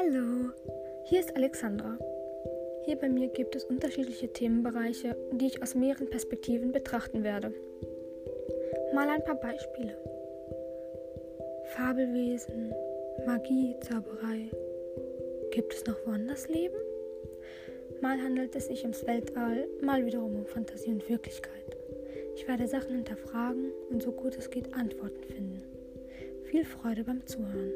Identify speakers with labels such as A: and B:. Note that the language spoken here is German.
A: Hallo, hier ist Alexandra. Hier bei mir gibt es unterschiedliche Themenbereiche, die ich aus mehreren Perspektiven betrachten werde. Mal ein paar Beispiele. Fabelwesen, Magie, Zauberei. Gibt es noch woanders Leben? Mal handelt es sich ums Weltall, mal wiederum um Fantasie und Wirklichkeit. Ich werde Sachen hinterfragen und so gut es geht Antworten finden. Viel Freude beim Zuhören.